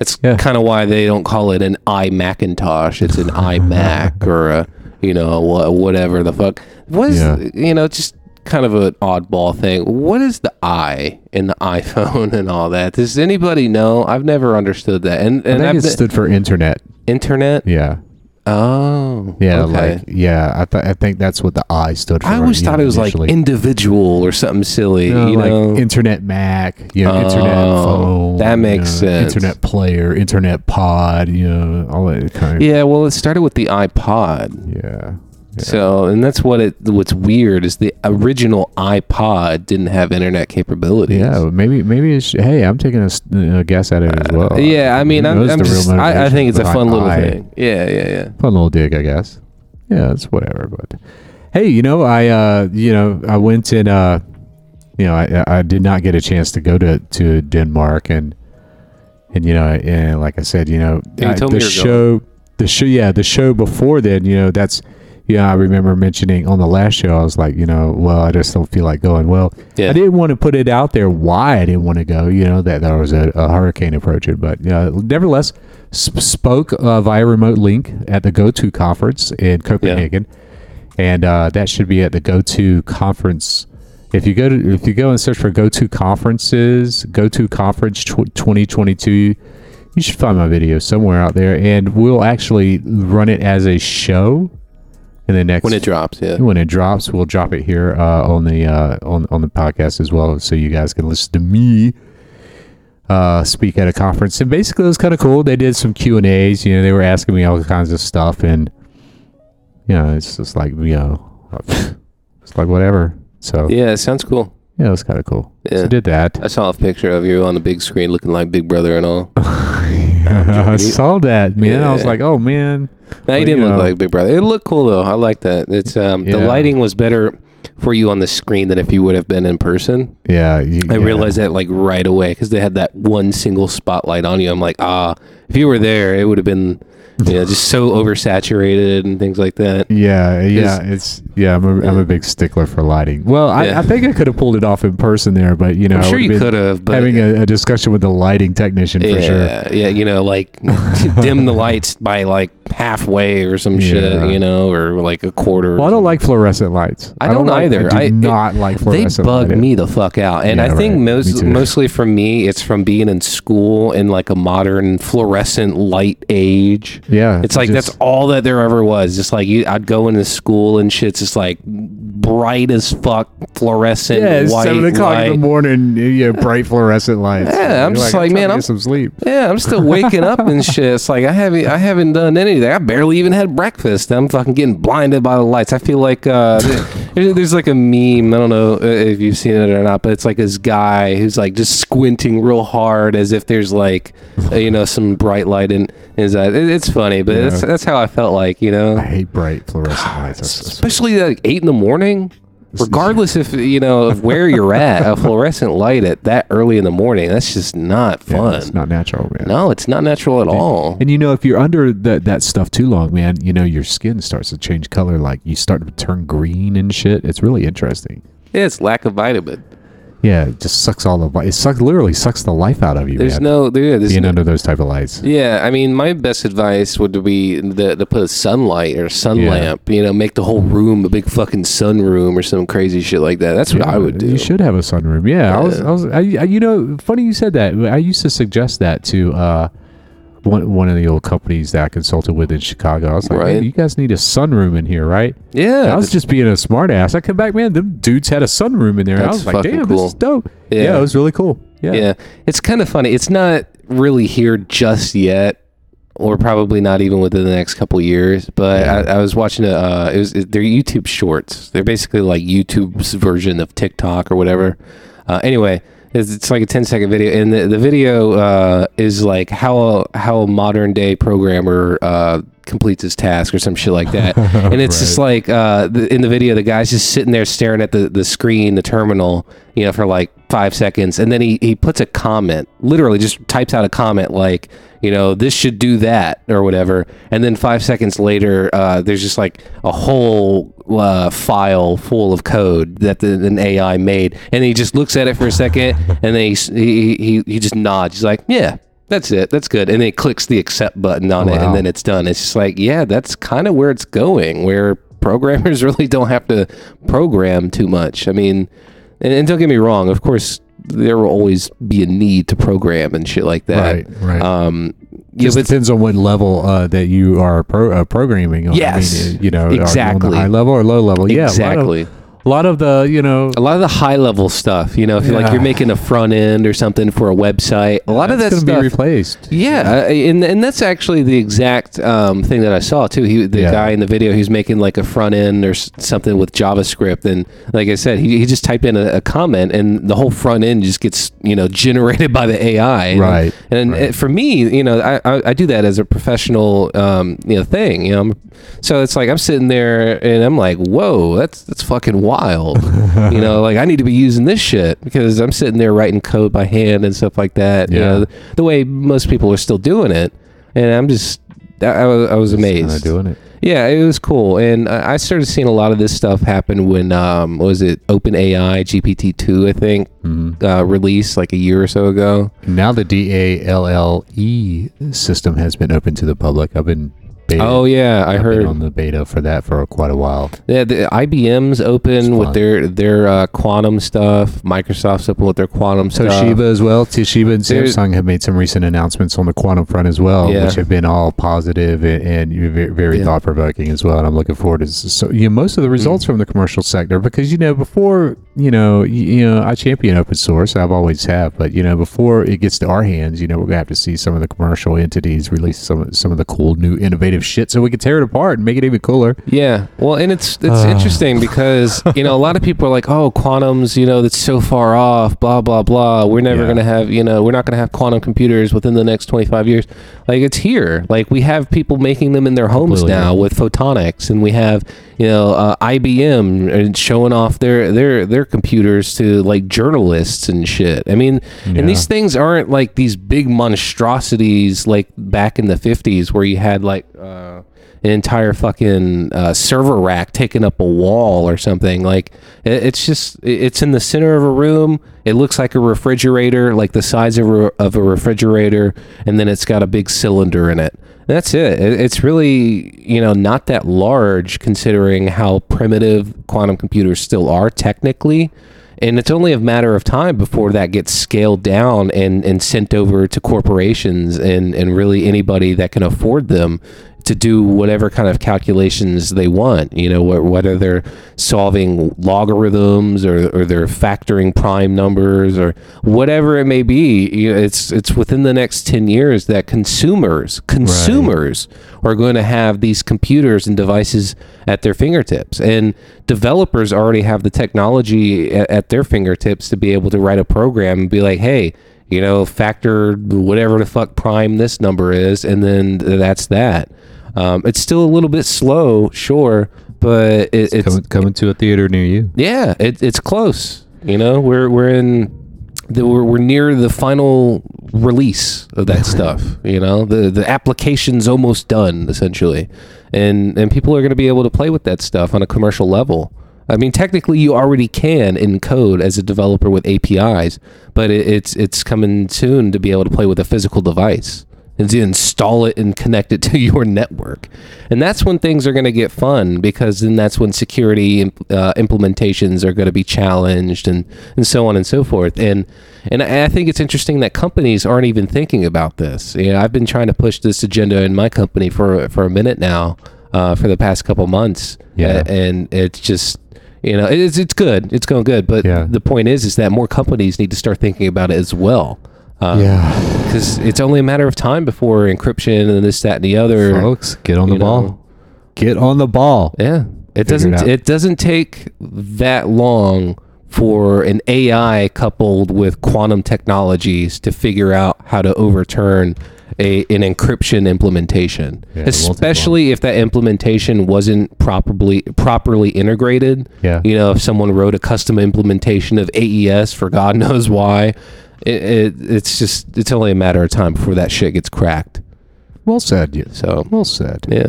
It's yeah. kind of why they don't call it an iMacintosh. It's an iMac or a you know whatever the fuck. What is yeah. you know just kind of an oddball thing. What is the I in the iPhone and all that? Does anybody know? I've never understood that. And and I think it stood for internet. Internet. Yeah. Oh, Yeah, okay. like yeah, I th- I think that's what the I stood for. I always thought know, it was initially. like individual or something silly. No, you like know, internet Mac, you know, internet Oh, phone. that you makes know, sense. Internet player, internet pod, you know, all that kind of yeah. Well, it started with the iPod. yeah. So, and that's what it. What's weird is the original iPod didn't have internet capabilities. Yeah, maybe maybe it's hey, I'm taking a guess at it as well. Uh, Yeah, I mean, I'm, I'm just, I, I think it's a fun little I. thing. Yeah, yeah, yeah. Fun little dig, I guess. Yeah, it's whatever. But hey, you know, I uh, you know, I went and uh, you know, I I did not get a chance to go to to Denmark and and you know, and like I said, you know, I- the me you were show, the show, yeah, the show before then, you know, that's. Yeah, I remember mentioning on the last show. I was like, you know, well, I just don't feel like going. Well, Yeah. I didn't want to put it out there why I didn't want to go. You know that there was a, a hurricane approaching, but uh, nevertheless, sp- spoke uh, via remote link at the GoTo conference in Copenhagen, and uh, that should be at the GoTo conference. If you go to if you go and search for GoTo conferences, GoTo conference tw- 2022, you should find my video somewhere out there, and we'll actually run it as a show in the next When it drops, yeah. when it drops, we'll drop it here uh, on the uh, on on the podcast as well, so you guys can listen to me uh, speak at a conference. And basically, it was kind of cool. They did some Q and A's. You know, they were asking me all kinds of stuff, and you know, it's just like you know, it's like whatever. So yeah, it sounds cool. Yeah, it was kind of cool. Yeah. So did that. I saw a picture of you on the big screen looking like Big Brother and all. I saw that man. I was like, oh man. No, Well, didn't look know. like Big Brother. It looked cool though. I like that. It's um the lighting was better for you on the screen than if you would have been in person. Yeah, you, I yeah. realized that like right away because they had that one single spotlight on you. I'm like, ah, if you were there, it would have been, know, just so oversaturated and things like that. Yeah, yeah, it's yeah. I'm a, I'm a big stickler for lighting. Well, I, Yeah. I think I could have pulled it off in person there, but you know, I'm sure you could have, but having a, a discussion with the lighting technician for yeah, sure. yeah, you know, like dim the lights by like halfway or some Yeah. shit, you know, or like a quarter. Well, I don't like fluorescent lights. I don't like- either. I do I- it- not like fluorescent. they bug lighting. me the fuck out and Yeah, i think right. Most mostly for me it's from being in school in like a modern fluorescent light age Yeah, it's like just- that's all that there ever was just like you i'd go into school and shit's just like bright as fuck fluorescent Yeah, it's white seven o'clock in light. the morning. Know, bright fluorescent lights. Yeah, I'm You're just I'm like, man, I'm- some sleep. yeah, I'm still waking up and shit. It's like I haven't, I haven't done anything. I barely even had breakfast. I'm fucking getting blinded by the lights. I feel like uh, there- there's like a meme. I don't know uh, if you've seen it or not, but it's like this guy who's like just squinting real hard as if there's like, you know, some bright light in his eye. It's funny, but Yeah. that's that's how I felt like, you know. I hate bright fluorescent lights. That's especially like eight in the morning. Regardless if you know of where you're at, a fluorescent light at that early in the morning, that's just not yeah, fun. it's not natural, man. No, it's not natural at all. And you know, if you're under that that stuff too long, man, you know your skin starts to change color. Like you start to turn green and shit. It's really interesting. Yeah, it's lack of vitamin. Yeah, it just sucks all the. It sucks literally sucks the life out of you. There's man, no, there, there's being no, under those type of lights. yeah. I mean, my best advice would be the, to put a sunlight or a sun Yeah. lamp. You know, make the whole room a big fucking sunroom or some crazy shit like that. That's what I would do. You should have a sunroom. Yeah, I was. I was. I, I, you know, funny you said that. I used to suggest that to uh, one one of the old companies that I consulted with in Chicago. I was like, Right. "Hey, you guys need a sunroom in here, right? Yeah, I was just being a smart ass. I come back, man. Them dudes had a sunroom in there. I was like, damn, cool. this is dope. Yeah. Yeah. it was really cool. Yeah. yeah. It's kind of funny. It's not really here just yet. Or probably not even within the next couple years, but Yeah. I, I was watching a. Uh, it was they're YouTube Shorts. They're basically like YouTube's version of TikTok or whatever. Uh, anyway, it's, like a 10 second video, and the, the video uh, is like how a, how a modern day programmer uh, completes his task or some shit like that. and it's just like uh, the, in the video, the guy's just sitting there staring at the, the screen, the terminal, you know, for like five seconds, and then he he puts a comment, literally just types out a comment like, you know, this should do that or whatever, and then five seconds later, uh, there's just like a whole uh, file full of code that the, an AI made, and he just looks at it for a second, and then he he he, he just nods. He's like, yeah. That's it. That's good. And then he clicks the accept button on it, and then it's done. It's just like, yeah, that's kind of where it's going. Where programmers really don't have to program too much. I mean, and, and don't get me wrong. Of course, there will always be a need to program and shit like that. Right. Right. Um, yeah, just depends on what level uh, that you are pro- uh, programming. Yes, I mean, you know, exactly. high level or low level. Exactly. Yeah, a lot of the you know a lot of the high level stuff you know if yeah. like you're making a front end or something for a website a lot of that that's gonna stuff be replaced yeah. Uh, and, and that's actually the exact um, thing that i saw too he the yeah. guy in the video he's making like a front end or something with javascript and like i said he, he just typed in a, a comment and the whole front end just gets you know generated by the ai and, right and right. It, for me you know I, I, I, do that as a professional um, you know thing you know so it's like i'm sitting there and i'm like whoa that's that's fucking wild you know, like I need to be using this shit because I'm sitting there writing code by hand and stuff like that. Yeah. You know, the, way most people are still doing it, and I'm just I, was, I was amazed. doing it. Yeah, it was cool, and I started seeing a lot of this stuff happen when um, was it OpenAI GPT two I think mm-hmm. uh, released like a year or so ago. Now the DALL-E system has been open to the public. I've been beta. Oh yeah, I I've heard on the beta for that for quite a while. Yeah, the IBM's open with their their uh, quantum stuff. Microsoft's open with their quantum Toshiba stuff. Toshiba as well. Toshiba and Samsung have made some recent announcements on the quantum front as well, yeah. which have been all positive and, and very, very yeah. thought provoking as well. And I'm looking forward to so you know, most of the results mm. from the commercial sector because you know before you know you, you know I champion open source. I've always have, but you know before it gets to our hands, you know we're gonna have to see some of the commercial entities release some some of the cool new innovative shit so we can tear it apart and make it even cooler. Yeah. Well, and it's it's uh. interesting because, you know, a lot of people are like, "Oh, quantum's, you know, that's so far off, blah blah blah. We're never yeah. going to have, you know, we're not going to have quantum computers within the next 25 years." Like it's here. Like we have people making them in their homes Completely, now with photonics and we have, you know, uh, IBM and showing off their their their computers to like journalists and shit. I mean, yeah. and these things aren't like these big monstrosities like back in the 50s where you had like uh, an entire fucking uh, server rack taking up a wall or something. Like it, it's just it's in the center of a room. It looks like a refrigerator, like the size of of a refrigerator, and then it's got a big cylinder in it. That's it. it. It's really you know not that large considering how primitive quantum computers still are technically and it's only a matter of time before that gets scaled down and, and sent over to corporations and, and really anybody that can afford them to do whatever kind of calculations they want. You know, whether they're solving logarithms or, or they're factoring prime numbers or whatever it may be. You know, it's it's within the next ten years that consumers consumers right. are going to have these computers and devices at their fingertips, and developers already have the technology at, at their fingertips to be able to write a program and be like, hey you know, factor whatever the fuck prime this number is, and then that's that. Um, it's still a little bit slow, sure, but it, it's, it's coming, coming, to a theater near you. Yeah, it, it's close. You know, we're we're in the, we're, we're near the final release of that stuff. You know, the the application's almost done essentially, and and people are going to be able to play with that stuff on a commercial level. I mean, technically, you already can encode as a developer with APIs, but it, it's it's coming soon to be able to play with a physical device and to install it and connect it to your network. And that's when things are going to get fun because then that's when security uh, implementations are going to be challenged and, and so on and so forth. And and I think it's interesting that companies aren't even thinking about this. You know, I've been trying to push this agenda in my company for for a minute now, uh, for the past couple months. Yeah, and it's just you know it's it's good, it's going good. But yeah. the point is, is that more companies need to start thinking about it as well. Um, yeah, because it's only a matter of time before encryption and this, that, and the other. Folks, get on the ball. Know. Get on the ball. Yeah, it Figure doesn't. It, it doesn't take that long for an AI coupled with quantum technologies to figure out how to overturn a an encryption implementation, yeah, especially if that implementation wasn't properly properly integrated. Yeah, you know, if someone wrote a custom implementation of AES for God knows why, it, it, it's just it's only a matter of time before that shit gets cracked. Well said. Yeah. So well said. Yeah.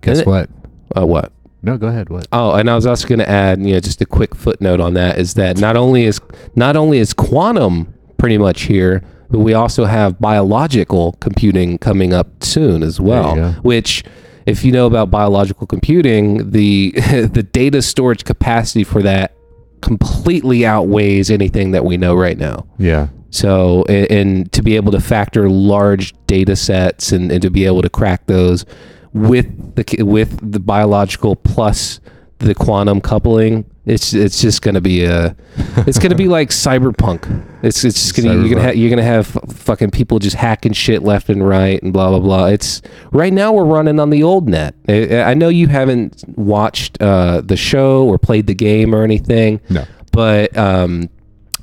Guess what? Uh, what? No, go ahead. What? Oh, and I was also going to add, you know, just a quick footnote on that is that not only is not only is quantum pretty much here, but we also have biological computing coming up soon as well. Which, if you know about biological computing, the the data storage capacity for that completely outweighs anything that we know right now. Yeah. So, and, and to be able to factor large data sets and, and to be able to crack those with the with the biological plus the quantum coupling, it's it's just gonna be a, it's gonna be like cyberpunk. It's it's just gonna you're gonna ha- you're gonna have fucking people just hacking shit left and right and blah blah blah. It's right now we're running on the old net. I, I know you haven't watched uh, the show or played the game or anything. No. But um,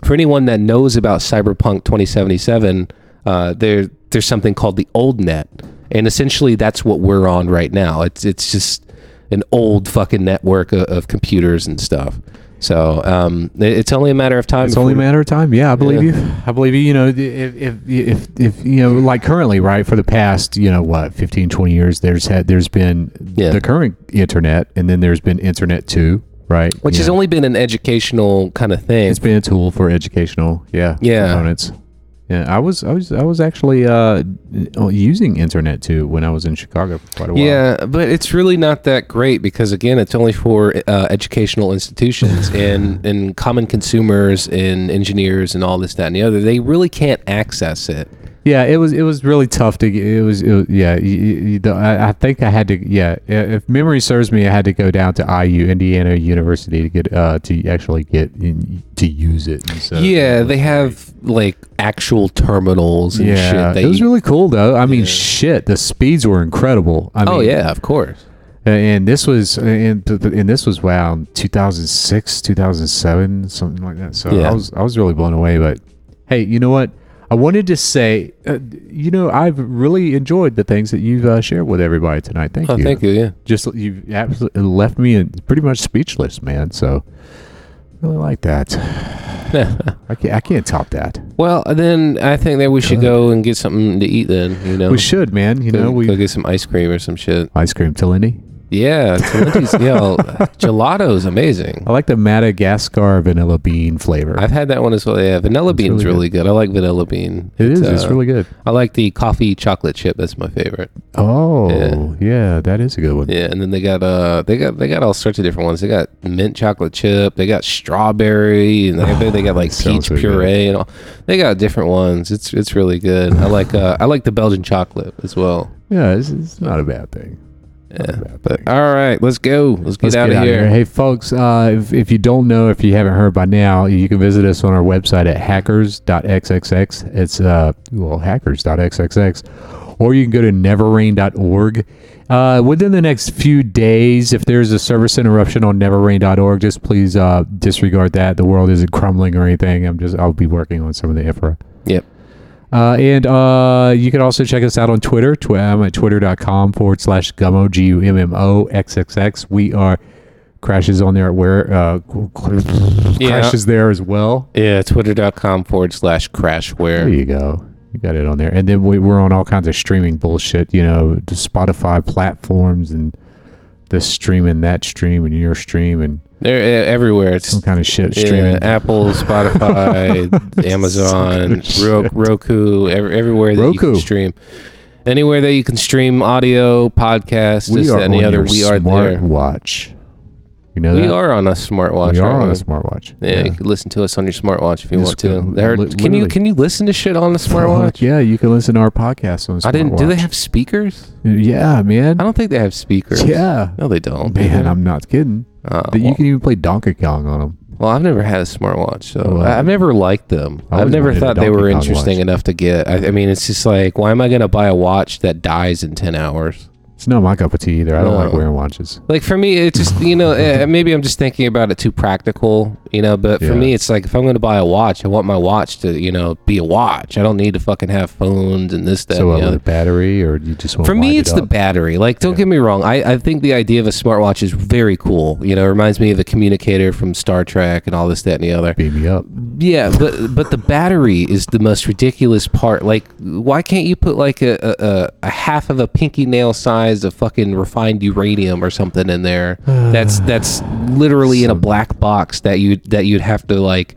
for anyone that knows about Cyberpunk 2077, uh, there there's something called the old net, and essentially that's what we're on right now. It's it's just an old fucking network of, of computers and stuff. So um, it's only a matter of time. It's only a matter of time. Yeah, I believe yeah. you. I believe you. You know, if, if if if you know, like currently, right, for the past, you know, what, 15, 20 years, there's had there's been yeah. the current internet, and then there's been Internet two, right? Which has only been an educational kind of thing. It's been a tool for educational, yeah, yeah, components. Yeah, I was I was I was actually uh, using Internet two when I was in Chicago for quite a while. Yeah, but it's really not that great because again, it's only for uh, educational institutions and and common consumers and engineers and all this that and the other. They really can't access it. Yeah, it was it was really tough to get. It was, it was yeah. You, you, I, I, think I had to yeah. If memory serves me, I had to go down to IU Indiana University to get uh to actually get in, to use it. So yeah, they have like actual terminals and yeah, shit. it was really cool though. I mean, yeah. shit, the speeds were incredible. I oh yeah, of course. And this was and, and this was wow, 2006, 2007, something like that. So yeah. I was I was really blown away. But hey, you know what? I wanted to say, uh, you know, I've really enjoyed the things that you've uh, shared with everybody tonight. Thank oh, you. Thank you. Yeah. Just you've absolutely left me pretty much speechless, man. So really like that. I can't. I can't top that. Well, then I think that we should go and get something to eat. Then you know we should, man. You go, know we go get some ice cream or some shit. Ice cream, Talini. Yeah, yeah, gelato is amazing. I like the Madagascar vanilla bean flavor. I've had that one as well. Yeah, vanilla bean is really, really good. I like vanilla bean. It it's, is. Uh, it's really good. I like the coffee chocolate chip. That's my favorite. Oh, yeah. yeah, that is a good one. Yeah, and then they got uh, they got they got all sorts of different ones. They got mint chocolate chip. They got strawberry, and they, they got like peach puree good. and all. They got different ones. It's it's really good. I like uh, I like the Belgian chocolate as well. Yeah, it's, it's not a bad thing. Yeah. But all right, let's go. Let's get, let's out, get of here. here. Hey, folks, uh, if, if you don't know, if you haven't heard by now, you can visit us on our website at hackers.xxx. It's, uh, well, hackers.xxx. Or you can go to neverrain.org. Uh, within the next few days, if there's a service interruption on neverrain.org, just please uh, disregard that. The world isn't crumbling or anything. I'm just I'll be working on some of the infra. Yep. Uh, and uh, you can also check us out on Twitter. Tw- I'm at twitter.com forward slash gummo, G U M M O X X X. We are crashes on there where uh, yeah. crashes there as well. Yeah, twitter.com forward slash crashware. There you go. You got it on there. And then we, we're on all kinds of streaming bullshit, you know, the Spotify platforms and this stream and that stream and your stream and they're eh, everywhere. It's some kind of shit streaming. Yeah, Apple, Spotify, Amazon, Roku, every, everywhere that Roku. you can stream. Anywhere that you can stream audio, podcast, we this, any other, we are there. Watch. You know we that? are on a smartwatch. We are on a smartwatch. Yeah, yeah, you can listen to us on your smartwatch if you want to. There, can you can you listen to shit on the smartwatch? yeah, you can listen to our podcast on. A smartwatch. I didn't. Do they have speakers? Yeah, man. I don't think they have speakers. Yeah. No, they don't. Man, I'm not kidding. Uh, well, you can even play Donkey Kong on them. Well, I've never had a smartwatch, so well, I've never liked them. I've never thought they were interesting watch. enough to get. I, I mean, it's just like, why am I going to buy a watch that dies in ten hours? It's not my cup of tea either. I don't like wearing watches. Like for me, it's just you know eh, maybe I'm just thinking about it too practical, you know. But for Yeah. me, it's like if I'm going to buy a watch, I want my watch to you know be a watch. I don't need to fucking have phones and this that. So, and the battery, or you just want For me, it's the battery. Like, don't get me wrong. I, I think the idea of a smartwatch is very cool. You know, it reminds me of the communicator from Star Trek and all this, that, and the other. Beam me up. Yeah, but but the battery is the most ridiculous part. Like, why can't you put like a a, a half of a pinky nail size of fucking refined uranium or something in there? that's that's literally in a black box that you that you'd have to like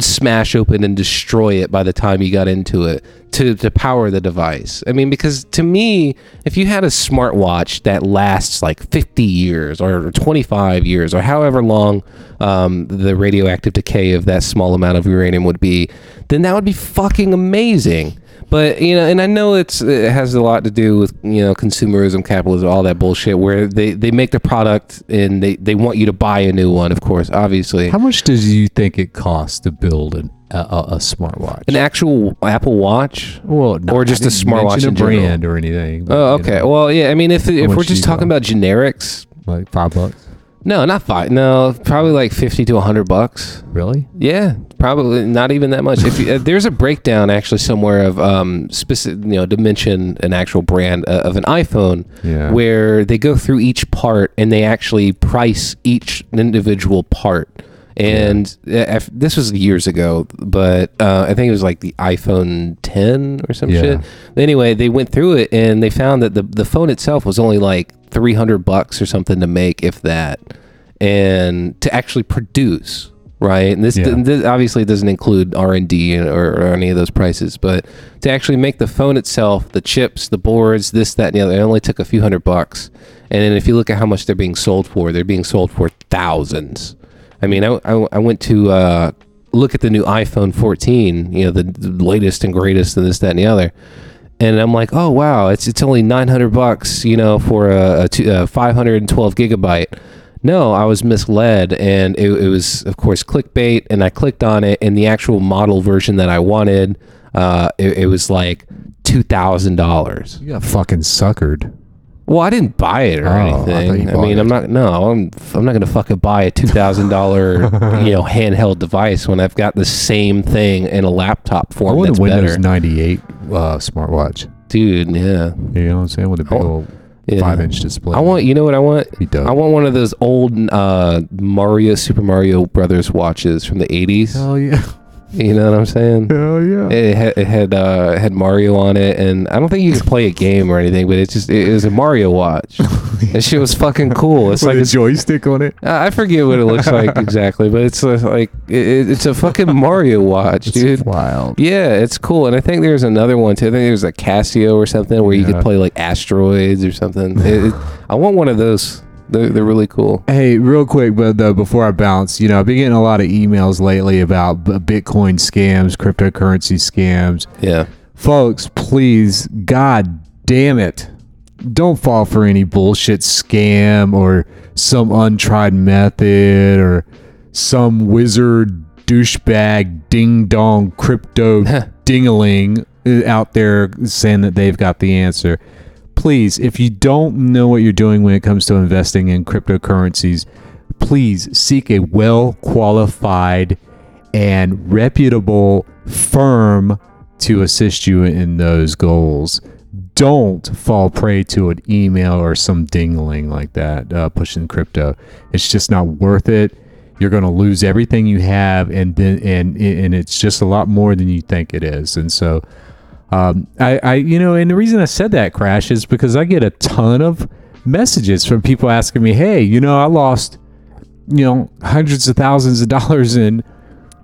smash open and destroy it by the time you got into it to, to power the device. I mean, because to me, if you had a smartwatch that lasts like 50 years or 25 years or however long um, the radioactive decay of that small amount of uranium would be, then that would be fucking amazing. But you know, and I know it's it has a lot to do with you know consumerism, capitalism, all that bullshit. Where they they make the product and they they want you to buy a new one. Of course, obviously. How much does you think it costs to build an, a, a, smartwatch? An actual Apple Watch? Well, no, or just a smartwatch a general. brand or anything. but, Oh, you okay. know, Well, yeah. I mean, if if we're just talking about generics, like five bucks. No, not five. No, probably like fifty to hundred bucks. Really? Yeah, probably not even that much. If you, uh, there's a breakdown actually somewhere of um specific, you know, to mention an actual brand uh, of an iPhone, Yeah. where they go through each part and they actually price each individual part. And if- this was years ago, but uh, I think it was like the iPhone 10 or some Yeah. shit. Anyway, they went through it and they found that the the phone itself was only like 300 bucks or something to make, if that, and to actually produce. Right, and this, Yeah. this obviously doesn't include R and D or, or any of those prices, but to actually make the phone itself, the chips, the boards, this, that, and the other, it only took a few hundred bucks. And then if you look at how much they're being sold for, they're being sold for thousands. I mean, I, I, I went to uh, look at the new iPhone 14, you know, the, the latest and greatest, and this, that, and the other. And I'm like, oh wow, it's it's only 900 bucks, you know, for a, a, two, a 512 gigabyte. No, I was misled, and it, it was, of course, clickbait. And I clicked on it, and the actual model version that I wanted, uh, it, it was like two thousand dollars. You got fucking suckered. Well, I didn't buy it or Oh, I thought anything. you I, bought mean. I'm not. No, I'm. I'm not gonna fucking buy a two thousand dollar, you know, handheld device when I've got the same thing in a laptop I form want that's a Windows better, 98 uh, smartwatch. dude. Yeah, You know what I'm saying? With a big old yeah. five inch display. I want. You know what I want? Be dope. I want one of those old uh, Mario Super Mario Brothers watches from the '80s. Hell yeah. You know what I'm saying? Hell yeah. It had it had, uh, had Mario on it, and I don't think you could play a game or anything, but it's just it was a Mario watch. that shit was fucking cool. It's like a joystick on it. I forget what it looks like exactly, but it's uh, like it, it's a fucking Mario watch, dude. wild. Yeah, it's cool, and I think there's another one too. I think there's a Casio or something where you could play like asteroids or something. It- it- I want one of those. They're, they're really cool. Hey, real quick, but though before I bounce, you know, I've been getting a lot of emails lately about b- Bitcoin scams, cryptocurrency scams. Yeah, Folks, please, God damn it, don't fall for any bullshit scam or some untried method or some wizard douchebag ding dong crypto dingaling uh, out there saying that they've got the answer. Please, if you don't know what you're doing when it comes to investing in cryptocurrencies, please seek a well qualified and reputable firm to assist you in those goals. Don't fall prey to an email or some dingling like that uh, pushing crypto. It's just not worth it. You're going to lose everything you have, and then and and it's just a lot more than you think it is. And so, um, I, I, you know, and the reason I said that crash is because I get a ton of messages from people asking me, "Hey, you know, I lost, you know, hundreds of thousands of dollars in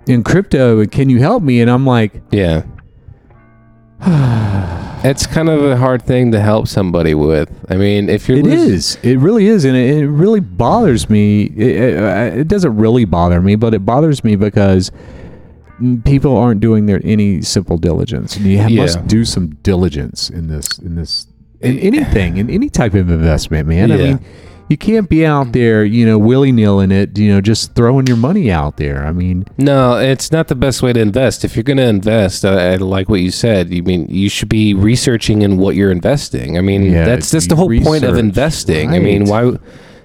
in crypto, and can you help me?" And I'm like, yeah. it's kind of a hard thing to help somebody with. I mean, if you're It losing- is. It really is, and it, it really bothers me. It, it, it doesn't really bother me, but it bothers me because people aren't doing their any simple diligence. And you have, Yeah. must do some diligence in this in this in anything in any type of investment, man. I mean, you can't be out there, you know, willy nilly it, you know, just throwing your money out there. I mean, No, it's not the best way to invest. If you're going to invest, uh, I like what you said. You mean you should be researching in what you're investing. I mean, Yeah, that's that's the whole point of research, investing. I mean, why?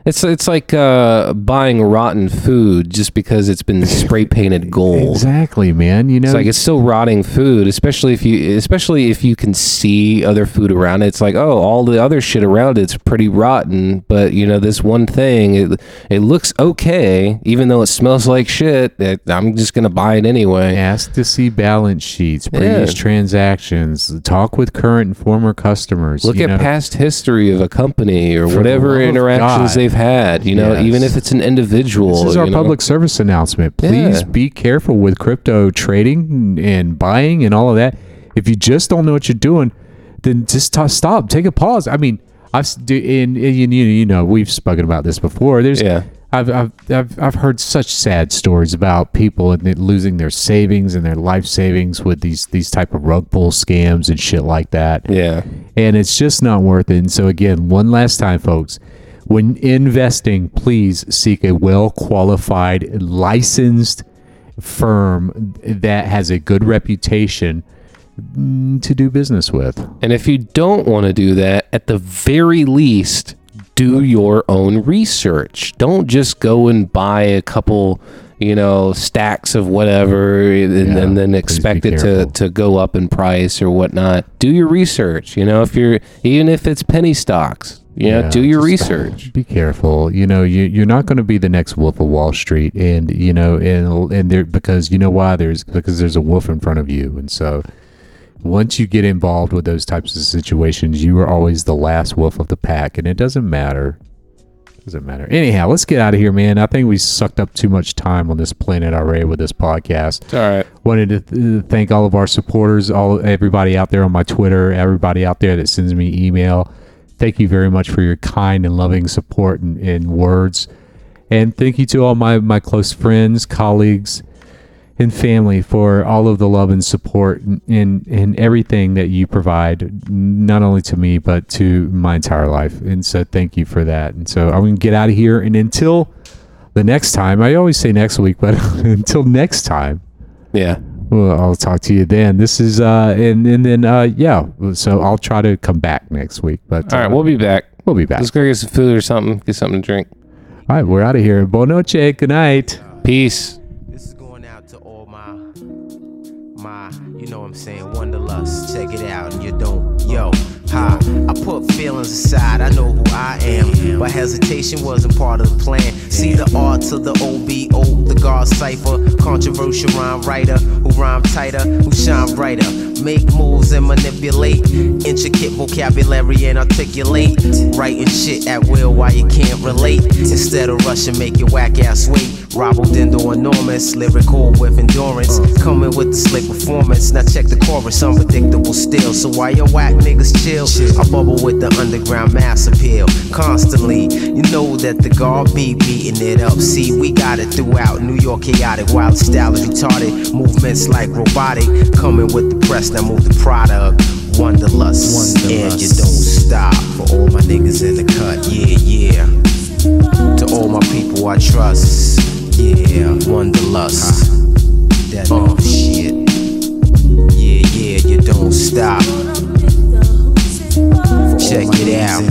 It's it's like uh, buying rotten food just because it's been spray painted gold. exactly, man. You know, It's like it's still rotting food, especially if you especially if you can see other food around it. It's like, oh, all the other shit around it's pretty rotten, but you know, this one thing it it looks okay, even though it smells like shit. It, I'm just gonna buy it anyway. Ask to see balance sheets, previous Yeah. transactions, talk with current and former customers. Look at know. past history of a company or For whatever interactions they've had. You know, yes. even if it's an individual. This is our know? public service announcement. Please yeah. be careful with crypto trading and buying and all of that. If you just don't know what you're doing, then just t- stop. Take a pause. I mean, I've in, in you, you know we've spoken about this before. There's yeah. I've, I've, I've, I've heard such sad stories about people and losing their savings and their life savings with these these type of rug pull scams and shit like that. Yeah, and it's just not worth it. And so again, one last time, folks, when investing, please seek a well qualified, licensed firm that has a good reputation mm, to do business with. And if you don't want to do that, at the very least, do your own research. Don't just go and buy a couple, you know, stacks of whatever and, yeah, and then expect it to, to go up in price or whatnot. Do your research. You know, if you're, even if it's penny stocks, you know, yeah, do your research. Be careful. You know, you, you're not going to be the next wolf of Wall Street. And, you know, and, and there, because you know why? There's, because there's a wolf in front of you. And so, once you get involved with those types of situations, you are always the last wolf of the pack, and it doesn't matter. It doesn't matter. Anyhow, let's get out of here, man. I think we sucked up too much time on this planet already with this podcast. It's all right. Wanted to th- uh, thank all of our supporters, all everybody out there on my Twitter, everybody out there that sends me email. Thank you very much for your kind and loving support and, and words. And thank you to all my, my close friends, colleagues, and family for all of the love and support and, and, everything that you provide, not only to me, but to my entire life. And so thank you for that. And so I'm going to get out of here. And until the next time, I always say next week, but until next time. Yeah. Well, I'll talk to you then. This is, uh, and, and then, uh, yeah. So I'll try to come back next week. But, all right, uh, we'll be back. We'll be back. Let's go get some food or something, get something to drink. All right, we're out of here. Buenos noche. Good night. Peace. This is going out to all my my. You know what I'm saying? Wanderlust. Check it out and you don't. Yo, ha. I put feelings aside. I know who I am. But hesitation wasn't part of the plan. See the R to the OBO, the guard cipher. Controversial rhyme writer who rhyme tighter, who shine brighter. Make moves and manipulate. Intricate vocabulary and articulate. Writing shit at will while you can't relate. Instead of rushing, make your whack ass wait. Robodendo enormous, lyrical with endurance. Coming with the slick performance. Now check the chorus, unpredictable still. So why your whack niggas chill? I bubble with the underground mass appeal. Constantly, you know that the guard be beating it up. See, we got it throughout New York chaotic. Wild style is retarded. Movements like robotic. Coming with the press, now move the product. Wanderlust, Wanderlust. and you don't stop. For all my niggas in the cut, yeah, yeah. To all my people I trust. Yeah, wanderlust. Uh-huh. That oh shit. Yeah, yeah, you don't stop. Check it out.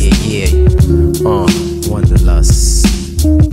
Yeah, yeah. Uh, wanderlust.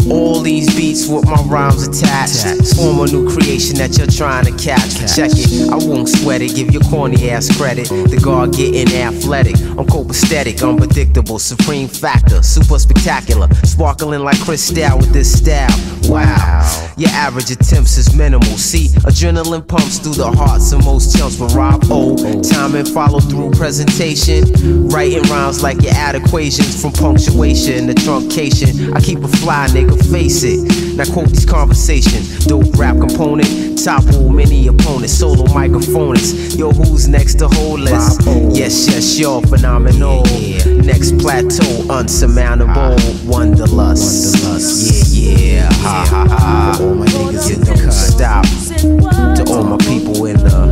All these beats with my rhymes attached. Form a new creation that you're trying to catch. Check it, I won't sweat it, give your corny ass credit. The guard getting athletic. I'm copacetic, unpredictable, supreme factor, super spectacular. Sparkling like crystal with this style. Wow, your average attempts is minimal. See, adrenaline pumps through the hearts of most chumps, but Rob O. Time and follow through presentation. Writing rhymes like you add equations from punctuation to truncation. I keep a fly nigga, face it. Now quote these conversations. Dope rap component, topple many opponents, solo microphonists. Yo, who's next to hold list? Yes, yes, you're phenomenal. Next plateau, unsurmountable. wonderlust. Wanderlust. Yeah, yeah. Ha ha ha. all my niggas in the cut. Stop. To all my people in the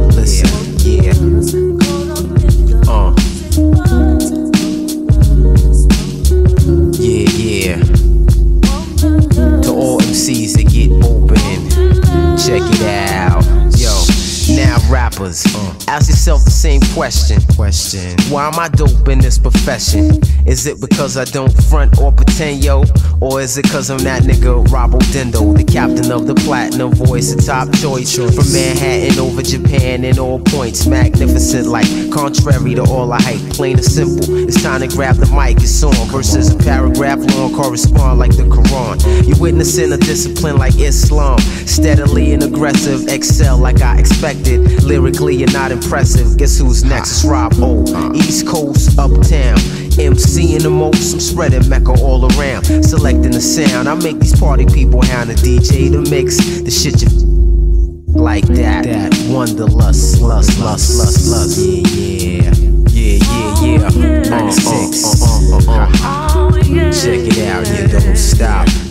ask yourself the same question. Question. Why am I dope in this profession? Is it because I don't front or pretend, yo? Or is it cause I'm that nigga Robo Dendo, the captain of the platinum voice, a top choice from Manhattan over Japan in all points, magnificent like contrary to all I hype, plain and simple. It's time to grab the mic, it's on versus a paragraph long correspond like the Quran. You're witnessing a discipline like Islam, steadily and aggressive, excel like I expected. Lyrically, you're not impressive. Guess who's next? It's Rob O. East Coast, uptown. MC in the most, I'm spreading Mecca all around. selecting the sound. I make these party people hound the DJ to mix the shit you like that. That wanderlust, lust, lust, lust, lust. Yeah, yeah, yeah, yeah, yeah. 96. Uh, uh, uh, uh, Check it out, you don't stop.